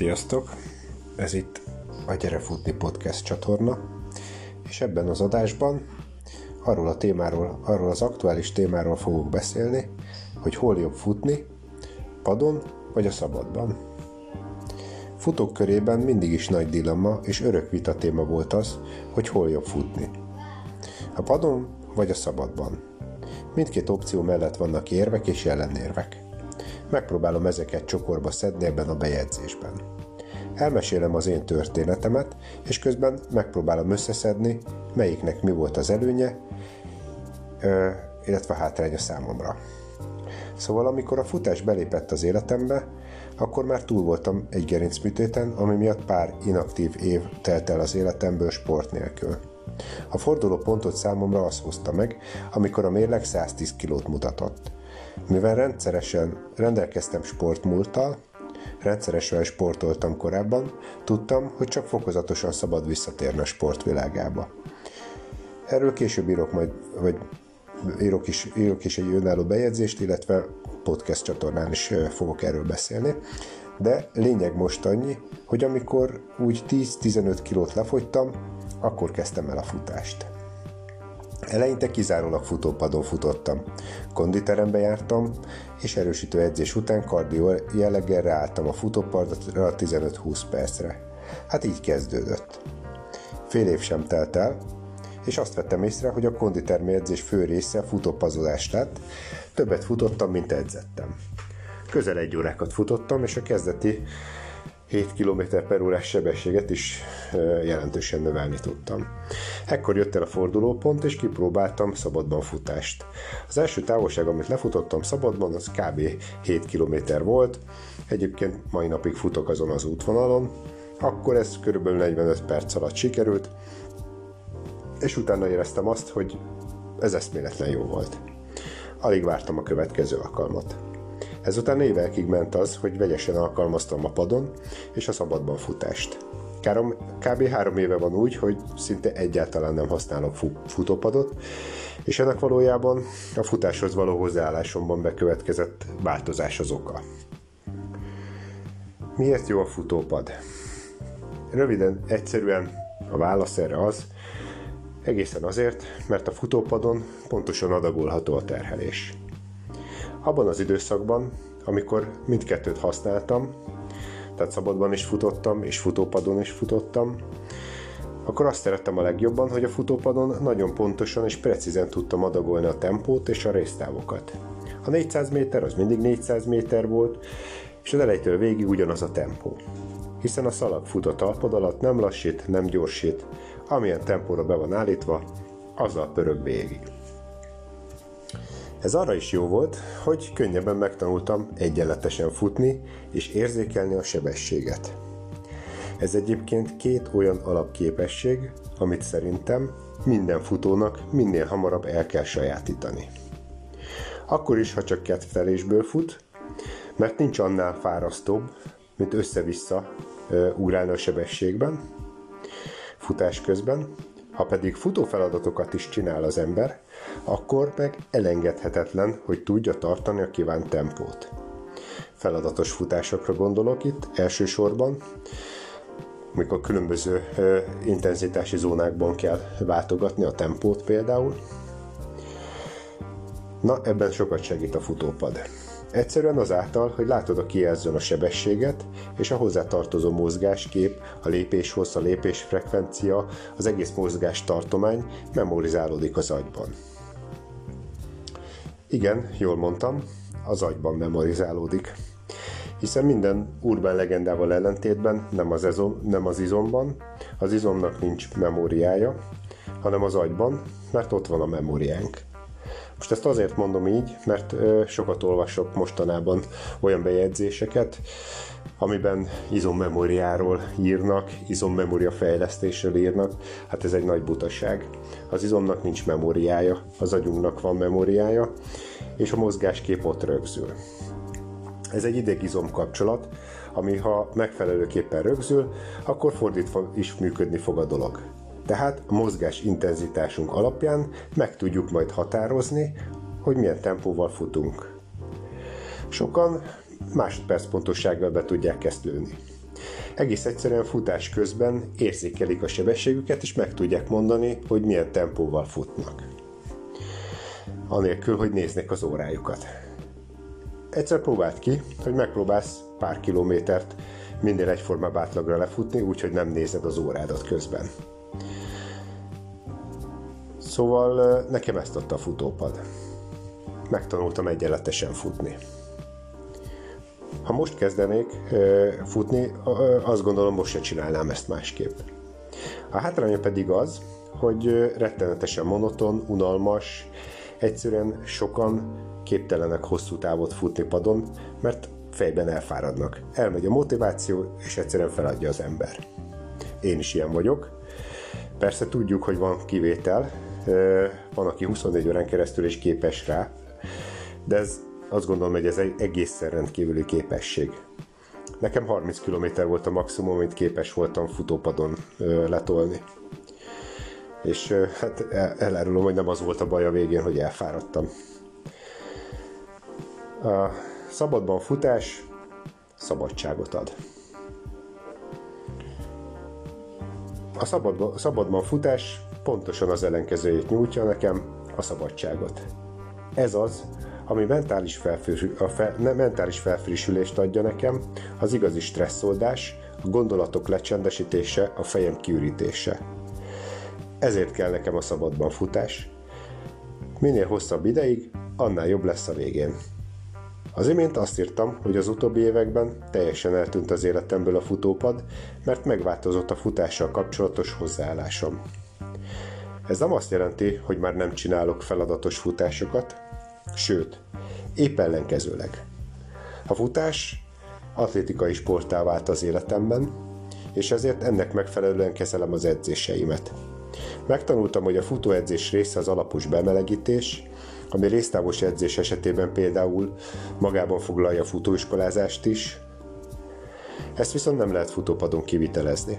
Sziasztok! Ez itt a Gyere Futni Podcast csatorna, és ebben az adásban arról a témáról, arról az aktuális témáról fogok beszélni, hogy hol jobb futni, padon vagy a szabadban. Futók körében mindig is nagy dilemma és örök vita téma volt az, hogy hol jobb futni. A padon vagy a szabadban. Mindkét opció mellett vannak érvek és ellenérvek. Megpróbálom ezeket csokorba szedni ebben a bejegyzésben. Elmesélem az én történetemet, és közben megpróbálom összeszedni, melyiknek mi volt az előnye, illetve hátránya számomra. Szóval amikor a futás belépett az életembe, akkor már túl voltam egy gerincműtéten, ami miatt pár inaktív év telt el az életemből sport nélkül. A forduló pontot számomra az hozta meg, amikor a mérleg 110 kilót mutatott. Mivel rendszeresen rendelkeztem sportmúlttal, rendszeresen sportoltam korábban, tudtam, hogy csak fokozatosan szabad visszatérni a sportvilágába. Erről később írok majd, vagy írok is, írok is egy önálló bejegyzést, illetve podcast csatornán is fogok erről beszélni. De lényeg most annyi, hogy amikor úgy 10-15 kilót lefogytam, akkor kezdtem el a futást. Eleinte kizárólag futópadon futottam. Konditerembe jártam, és erősítő edzés után kardió jelleggel ráálltam a futópadra 15-20 percre. Hát így kezdődött. Fél év sem telt el, és azt vettem észre, hogy a konditermi edzés fő része futópazolás lett, többet futottam, mint edzettem. Közel egy órákat futottam, és a kezdeti 7 km per órás sebességet is jelentősen növelni tudtam. Ekkor jött el a fordulópont, és kipróbáltam szabadban futást. Az első távolság, amit lefutottam szabadban, az kb. 7 km volt, egyébként mai napig futok azon az útvonalon, akkor ez kb. 45 perc alatt sikerült, és utána éreztem azt, hogy ez eszméletlen jó volt. Alig vártam a következő alkalmat. Ezután évekig ment az, hogy vegyesen alkalmaztam a padon és a szabadban futást. Károm, kb. három éve van úgy, hogy szinte egyáltalán nem használok futópadot, és ennek valójában a futáshoz való hozzáállásomban bekövetkezett változás az oka. Miért jó a futópad? Röviden, egyszerűen a válasz erre az, egészen azért, mert a futópadon pontosan adagolható a terhelés. Abban az időszakban, amikor mindkettőt használtam, tehát szabadban is futottam, és futópadon is futottam, akkor azt szerettem a legjobban, hogy a futópadon nagyon pontosan és precízen tudtam adagolni a tempót és a résztávokat. A 400 méter az mindig 400 méter volt, és az elejétől végig ugyanaz a tempó. Hiszen a szalag fut a talpad alatt, nem lassít, nem gyorsít, amilyen tempóra be van állítva, azzal pörög végig. Ez arra is jó volt, hogy könnyebben megtanultam egyenletesen futni és érzékelni a sebességet. Ez egyébként két olyan alapképesség, amit szerintem minden futónak minél hamarabb el kell sajátítani. Akkor is, ha csak kedvtelésből fut, mert nincs annál fárasztóbb, mint össze-vissza ugrálni a sebességben, futás közben, ha pedig futófeladatokat is csinál az ember, akkor meg elengedhetetlen, hogy tudja tartani a kívánt tempót. Feladatos futásokra gondolok itt elsősorban, mikor különböző ö, intenzitási zónákban kell váltogatni a tempót például. Na, ebben sokat segít a futópad. Egyszerűen azáltal, hogy látod a kijelzőn a sebességet, és a hozzátartozó mozgáskép, a lépéshossz, a lépésfrekvencia, az egész mozgás tartomány memorizálódik az agyban. Igen, jól mondtam, az agyban memorizálódik. Hiszen minden urbán legendával ellentétben nem az, ezom, nem az izomban, az izomnak nincs memóriája, hanem az agyban, mert ott van a memóriánk. Most ezt azért mondom így, mert sokat olvasok mostanában olyan bejegyzéseket, amiben izommemóriáról írnak, izommemória fejlesztésről írnak, hát ez egy nagy butaság. Az izomnak nincs memóriája, az agyunknak van memóriája, és a mozgáskép ott rögzül. Ez egy idegizom kapcsolat, ami ha megfelelőképpen rögzül, akkor fordítva is működni fog a dolog. Tehát a mozgás intenzitásunk alapján meg tudjuk majd határozni, hogy milyen tempóval futunk. Sokan másodperc pontossággal be tudják ezt lőni. Egész egyszerűen futás közben érzékelik a sebességüket, és meg tudják mondani, hogy milyen tempóval futnak. Anélkül, hogy néznek az órájukat. Egyszer próbált ki, hogy megpróbálsz pár kilométert minél egyformább átlagra lefutni, úgyhogy nem nézed az órádat közben. Szóval nekem ezt adta a futópad. Megtanultam egyenletesen futni. Ha most kezdenék futni, azt gondolom most se csinálnám ezt másképp. A hátránya pedig az, hogy rettenetesen monoton, unalmas, egyszerűen sokan képtelenek hosszú távot futni padon, mert fejben elfáradnak. Elmegy a motiváció, és egyszerűen feladja az ember. Én is ilyen vagyok. Persze tudjuk, hogy van kivétel, van, aki 24 órán keresztül is képes rá, de ez azt gondolom, hogy ez egy egészen rendkívüli képesség. Nekem 30 km volt a maximum, amit képes voltam futópadon letolni. És hát elárulom, hogy nem az volt a baj a végén, hogy elfáradtam. A szabadban futás szabadságot ad. A szabadban, szabadban futás pontosan az ellenkezőjét nyújtja nekem, a szabadságot. Ez az, ami mentális, felfrissül, a fe, ne, mentális felfrissülést adja nekem, az igazi stresszoldás, a gondolatok lecsendesítése, a fejem kiürítése. Ezért kell nekem a szabadban futás. Minél hosszabb ideig, annál jobb lesz a végén. Az imént azt írtam, hogy az utóbbi években teljesen eltűnt az életemből a futópad, mert megváltozott a futással kapcsolatos hozzáállásom. Ez nem azt jelenti, hogy már nem csinálok feladatos futásokat, sőt, épp ellenkezőleg. A futás atlétikai sportá vált az életemben, és ezért ennek megfelelően kezelem az edzéseimet. Megtanultam, hogy a futóedzés része az alapos bemelegítés, ami résztávos edzés esetében például magában foglalja futóiskolázást is, ezt viszont nem lehet futópadon kivitelezni.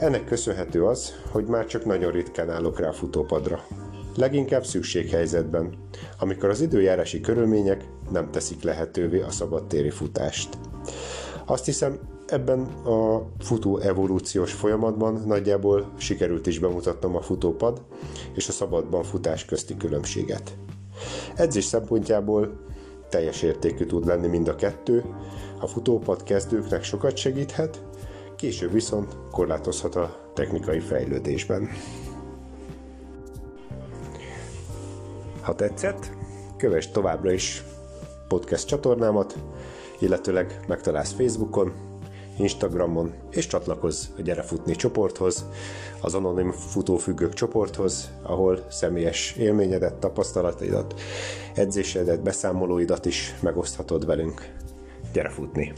Ennek köszönhető az, hogy már csak nagyon ritkán állok rá a futópadra. Leginkább szükséghelyzetben, amikor az időjárási körülmények nem teszik lehetővé a szabadtéri futást. Azt hiszem, ebben a futó evolúciós folyamatban nagyjából sikerült is bemutatnom a futópad és a szabadban futás közti különbséget. Edzés szempontjából teljes értékű tud lenni mind a kettő, a futópad kezdőknek sokat segíthet, később viszont korlátozhat a technikai fejlődésben. Ha tetszett, kövess továbbra is podcast csatornámat, illetőleg megtalálsz Facebookon, Instagramon, és csatlakozz a Gyere Futni csoporthoz, az Anonim Futófüggők csoporthoz, ahol személyes élményedet, tapasztalataidat, edzésedet, beszámolóidat is megoszthatod velünk. Gyere futni!